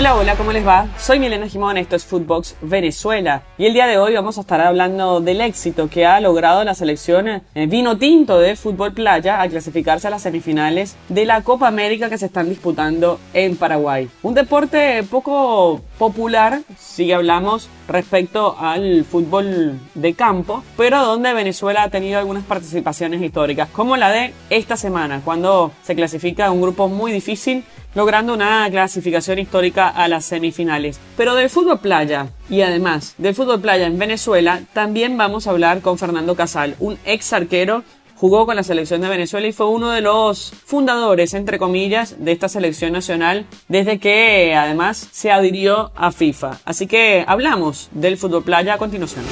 Hola, hola, ¿cómo les va? Soy Milena Jimón, esto es Footbox Venezuela y el día de hoy vamos a estar hablando del éxito que ha logrado la selección eh, vino tinto de fútbol playa al clasificarse a las semifinales de la Copa América que se están disputando en Paraguay. Un deporte poco popular si hablamos respecto al fútbol de campo, pero donde Venezuela ha tenido algunas participaciones históricas, como la de esta semana, cuando se clasifica un grupo muy difícil logrando una clasificación histórica a las semifinales. Pero del fútbol playa y además del fútbol playa en Venezuela, también vamos a hablar con Fernando Casal, un ex arquero jugó con la selección de Venezuela y fue uno de los fundadores, entre comillas, de esta selección nacional desde que además se adhirió a FIFA. Así que hablamos del fútbol playa a continuación.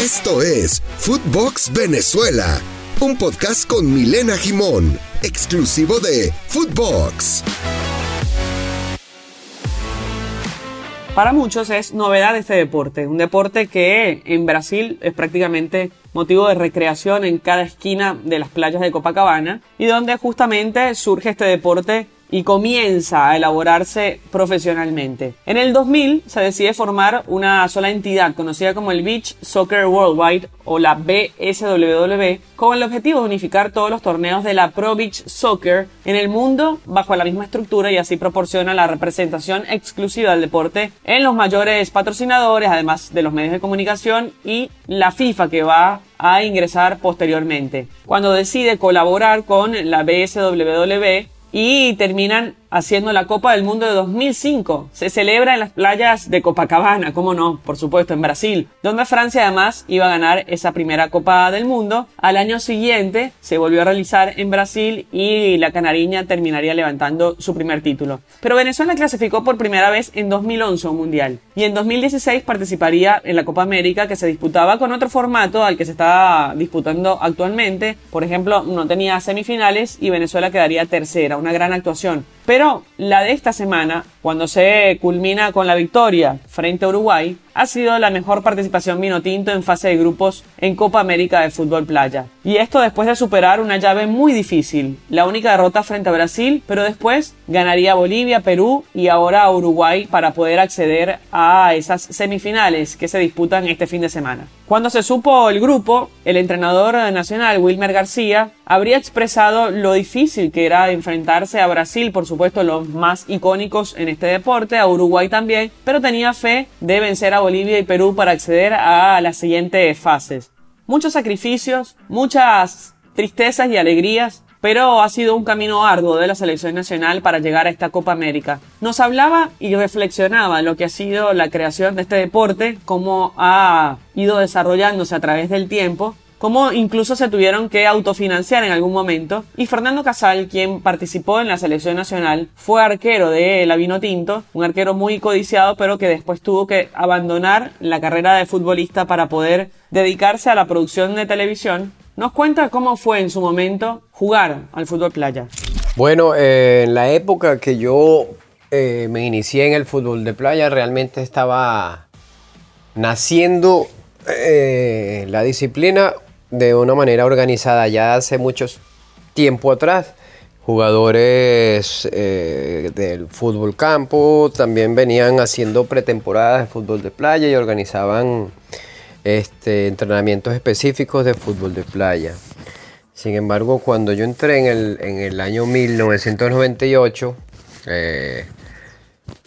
Esto es Footbox Venezuela, un podcast con Milena Jimón exclusivo de Footbox. Para muchos es novedad este deporte, un deporte que en Brasil es prácticamente motivo de recreación en cada esquina de las playas de Copacabana y donde justamente surge este deporte y comienza a elaborarse profesionalmente. En el 2000 se decide formar una sola entidad conocida como el Beach Soccer Worldwide o la BSWW con el objetivo de unificar todos los torneos de la Pro Beach Soccer en el mundo bajo la misma estructura y así proporciona la representación exclusiva del deporte en los mayores patrocinadores, además de los medios de comunicación y la FIFA que va a ingresar posteriormente. Cuando decide colaborar con la BSWW, y terminan haciendo la Copa del Mundo de 2005. Se celebra en las playas de Copacabana, como no, por supuesto, en Brasil, donde Francia además iba a ganar esa primera Copa del Mundo. Al año siguiente se volvió a realizar en Brasil y la canariña terminaría levantando su primer título. Pero Venezuela clasificó por primera vez en 2011 un mundial y en 2016 participaría en la Copa América que se disputaba con otro formato al que se está disputando actualmente. Por ejemplo, no tenía semifinales y Venezuela quedaría tercera, una gran actuación. Pero la de esta semana, cuando se culmina con la victoria frente a Uruguay, ha sido la mejor participación Minotinto en fase de grupos en Copa América de Fútbol Playa. Y esto después de superar una llave muy difícil, la única derrota frente a Brasil, pero después ganaría Bolivia, Perú y ahora Uruguay para poder acceder a esas semifinales que se disputan este fin de semana. Cuando se supo el grupo, el entrenador nacional Wilmer García habría expresado lo difícil que era enfrentarse a Brasil, por supuesto los más icónicos en este deporte, a Uruguay también, pero tenía fe de vencer a Bolivia y Perú para acceder a las siguientes fases. Muchos sacrificios, muchas tristezas y alegrías, pero ha sido un camino arduo de la selección nacional para llegar a esta Copa América. Nos hablaba y reflexionaba lo que ha sido la creación de este deporte, cómo ha ido desarrollándose a través del tiempo cómo incluso se tuvieron que autofinanciar en algún momento. Y Fernando Casal, quien participó en la selección nacional, fue arquero de la Vino Tinto, un arquero muy codiciado, pero que después tuvo que abandonar la carrera de futbolista para poder dedicarse a la producción de televisión. Nos cuenta cómo fue en su momento jugar al fútbol playa. Bueno, eh, en la época que yo eh, me inicié en el fútbol de playa, realmente estaba naciendo eh, la disciplina de una manera organizada ya hace mucho tiempo atrás. Jugadores eh, del fútbol campo también venían haciendo pretemporadas de fútbol de playa y organizaban este, entrenamientos específicos de fútbol de playa. Sin embargo, cuando yo entré en el, año 1998, eh,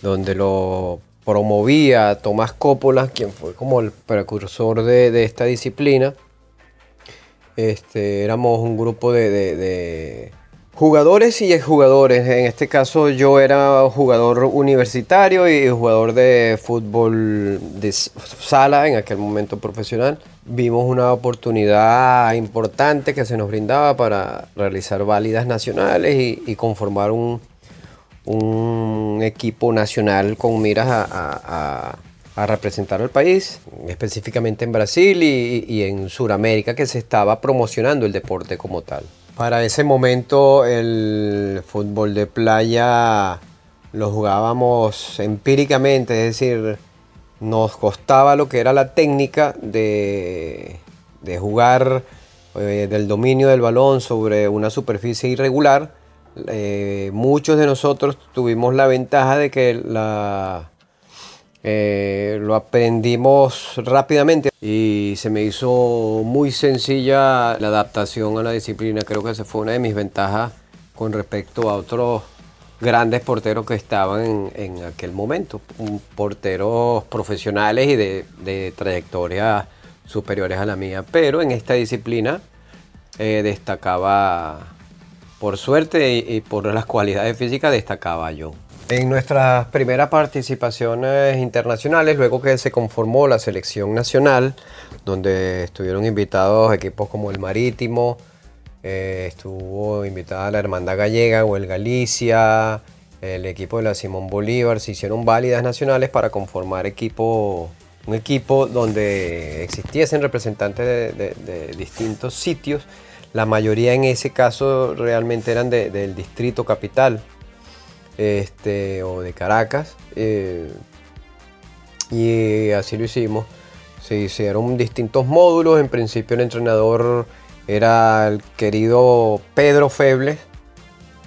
donde lo promovía Tomás Coppola, quien fue como el precursor de esta disciplina, este, éramos un grupo de, jugadores y exjugadores. En este caso yo era jugador universitario y jugador de fútbol de sala, en aquel momento profesional. Vimos una oportunidad importante que se nos brindaba para realizar válidas nacionales y, conformar un, equipo nacional con miras a representar al país, específicamente en Brasil y, en Sudamérica, que se estaba promocionando el deporte como tal. Para ese momento el fútbol de playa lo jugábamos empíricamente, es decir, nos costaba lo que era la técnica de, jugar eh, del dominio del balón sobre una superficie irregular eh, muchos de nosotros tuvimos la ventaja de que la, eh, lo aprendimos rápidamente y se me hizo muy sencilla la adaptación a la disciplina. Creo que esa fue una de mis ventajas con respecto a otros grandes porteros que estaban en, aquel momento, porteros profesionales y de, de trayectorias superiores a la mía, pero en esta disciplina eh, destacaba, por suerte y, por las cualidades físicas, destacaba yo. En nuestras primeras participaciones internacionales, luego que se conformó la selección nacional, donde estuvieron invitados equipos como el Marítimo, eh, estuvo invitada la Hermandad Gallega o el Galicia, el equipo de la Simón Bolívar, se hicieron válidas nacionales para conformar un equipo donde existiesen representantes de, distintos sitios. La mayoría en ese caso realmente eran del distrito capital este, o de Caracas. Eh, y así lo hicimos. Se hicieron distintos módulos. En principio el entrenador era el querido Pedro Febles,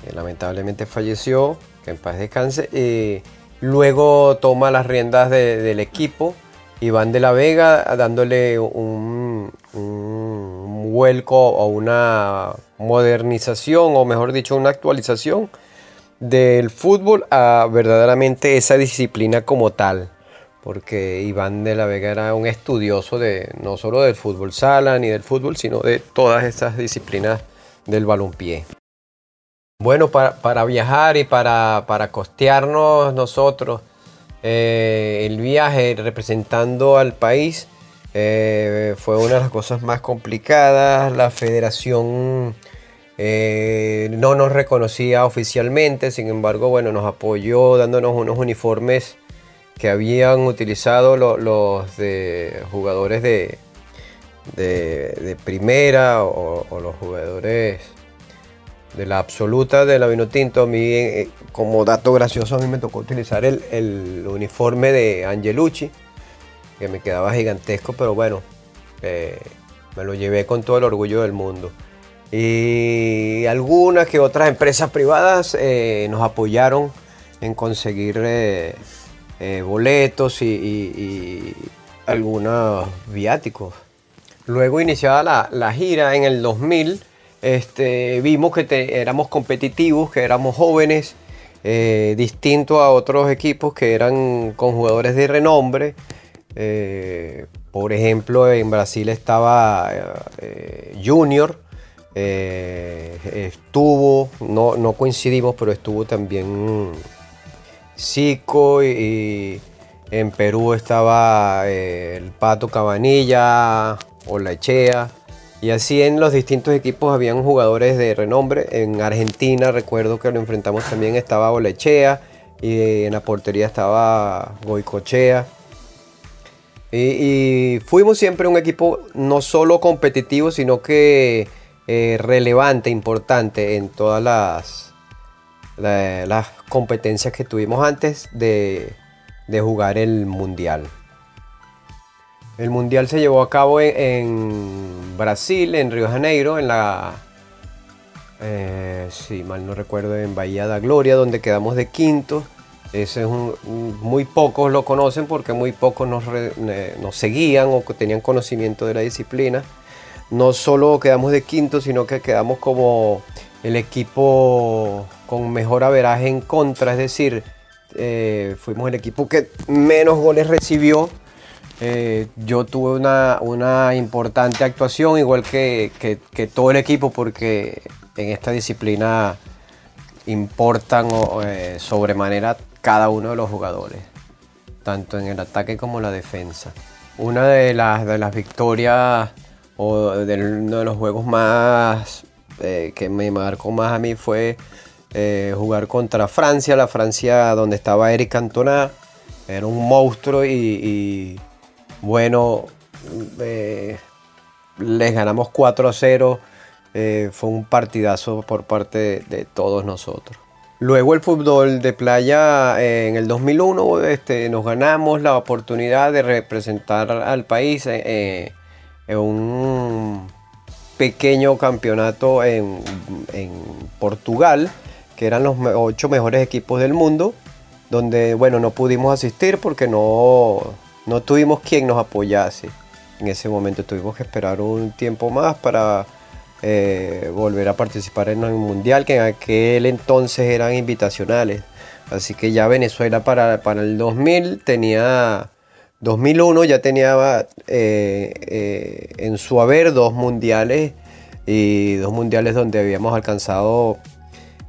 que lamentablemente falleció, que en paz descanse. luego toma las riendas del equipo Iván de la Vega dándole un, un, vuelco o una modernización, o mejor dicho, una actualización del fútbol a verdaderamente esa disciplina como tal porque Iván de la Vega era un estudioso de no solo del fútbol sala ni del fútbol, sino de todas estas disciplinas del balompié. Bueno, para, viajar y para, costearnos nosotros eh, el viaje representando al país eh, fue una de las cosas más complicadas. La federación eh, no nos reconocía oficialmente, sin embargo, bueno, nos apoyó dándonos unos uniformes que habían utilizado los de jugadores de, de, primera o, los jugadores de la absoluta de la Vinotinto. A mí, eh, como dato gracioso, a mí me tocó utilizar el, uniforme de Angelucci, que me quedaba gigantesco, pero bueno, eh, me lo llevé con todo el orgullo del mundo. Y algunas que otras empresas privadas eh, nos apoyaron en conseguir eh, boletos y, algunos viáticos. Luego iniciada la, gira en el 2000, este, vimos que éramos competitivos, que éramos jóvenes, eh, distinto a otros equipos que eran con jugadores de renombre. Eh, por ejemplo, en Brasil estaba Junior, estuvo, no, no coincidimos, pero estuvo también Zico y, en Perú estaba eh, el Pato Cabanilla o la Echea. Y así en los distintos equipos habían jugadores de renombre. En Argentina recuerdo que lo enfrentamos también estaba Olechea y en la portería estaba Goicochea. Y, fuimos siempre un equipo no solo competitivo, sino que eh, relevante, importante en todas las, competencias que tuvimos antes de, jugar el mundial. El mundial se llevó a cabo en, Brasil, en Río de Janeiro, en la, eh, si mal no recuerdo, en Bahía da Gloria, donde quedamos de quinto. Muy pocos lo conocen porque muy pocos nos, nos seguían o tenían conocimiento de la disciplina. No solo quedamos de quinto, sino que quedamos como el equipo con mejor averaje en contra, es decir, eh, fuimos el equipo que menos goles recibió. Eh, yo tuve una, importante actuación, igual que, todo el equipo, porque en esta disciplina importan eh, sobremanera cada uno de los jugadores, tanto en el ataque como en la defensa. Una de las, de las victorias o de uno de los juegos más eh, que me marcó más a mí fue eh, jugar contra Francia, la Francia donde estaba Eric Cantona, era un monstruo y, bueno, eh, les ganamos 4 a 0, fue un partidazo por parte de, todos nosotros. Luego el fútbol de playa en el 2001 este, nos ganamos la oportunidad de representar al país en un pequeño campeonato en, Portugal, que eran los ocho mejores equipos del mundo, donde, bueno, no pudimos asistir porque no, no tuvimos quien nos apoyase. En ese momento tuvimos que esperar un tiempo más para eh, volver a participar en el mundial, que en aquel entonces eran invitacionales. Así que ya Venezuela para, para el 2000 tenía 2001 ya tenía eh, eh, en su haber dos mundiales y dos mundiales donde habíamos alcanzado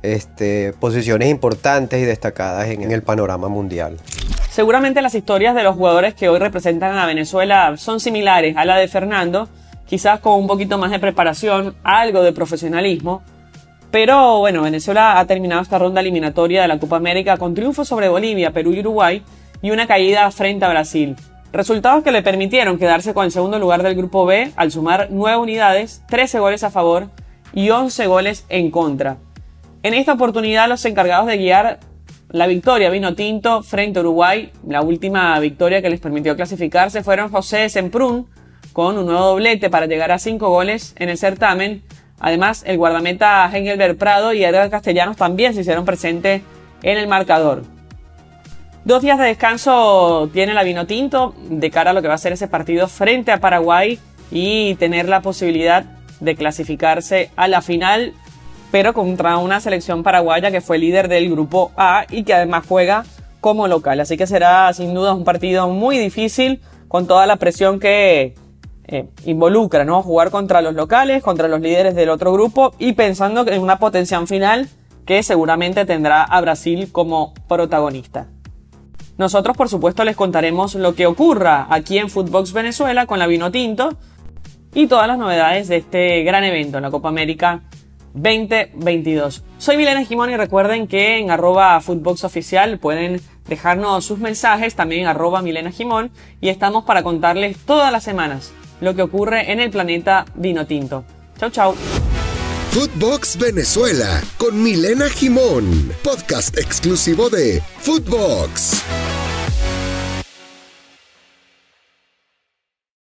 este, posiciones importantes y destacadas en, el panorama mundial. Seguramente las historias de los jugadores que hoy representan a Venezuela son similares a la de Fernando, quizás con un poquito más de preparación, algo de profesionalismo. Pero bueno, Venezuela ha terminado esta ronda eliminatoria de la Copa América con triunfo sobre Bolivia, Perú y Uruguay y una caída frente a Brasil. Resultados que le permitieron quedarse con el segundo lugar del grupo B al sumar 9 unidades, 13 goles a favor y 11 goles en contra. En esta oportunidad los encargados de guiar la victoria vino tinto frente a Uruguay, la última victoria que les permitió clasificarse fueron José Semprún con un nuevo doblete para llegar a 5 goles en el certamen. Además, el guardameta Engelbert Prado y Edgar Castellanos también se hicieron presentes en el marcador. Dos días de descanso tiene la Vinotinto de cara a lo que va a ser ese partido frente a Paraguay y tener la posibilidad de clasificarse a la final, pero contra una selección paraguaya que fue líder del grupo A y que además juega como local. Así que será sin duda un partido muy difícil con toda la presión que eh, involucra, ¿no? Jugar contra los locales, contra los líderes del otro grupo y pensando en una potencia final que seguramente tendrá a Brasil como protagonista. Nosotros, por supuesto, les contaremos lo que ocurra aquí en Footbox Venezuela con la Vino Tinto y todas las novedades de este gran evento, la Copa América 2022. Soy Milena Gimón y recuerden que en arroba pueden dejarnos sus mensajes, también en arroba Milena Gimón, y estamos para contarles todas las semanas lo que ocurre en el planeta Vino Tinto. Chau, chau. Footbox Venezuela con Milena Gimón, podcast exclusivo de Footbox.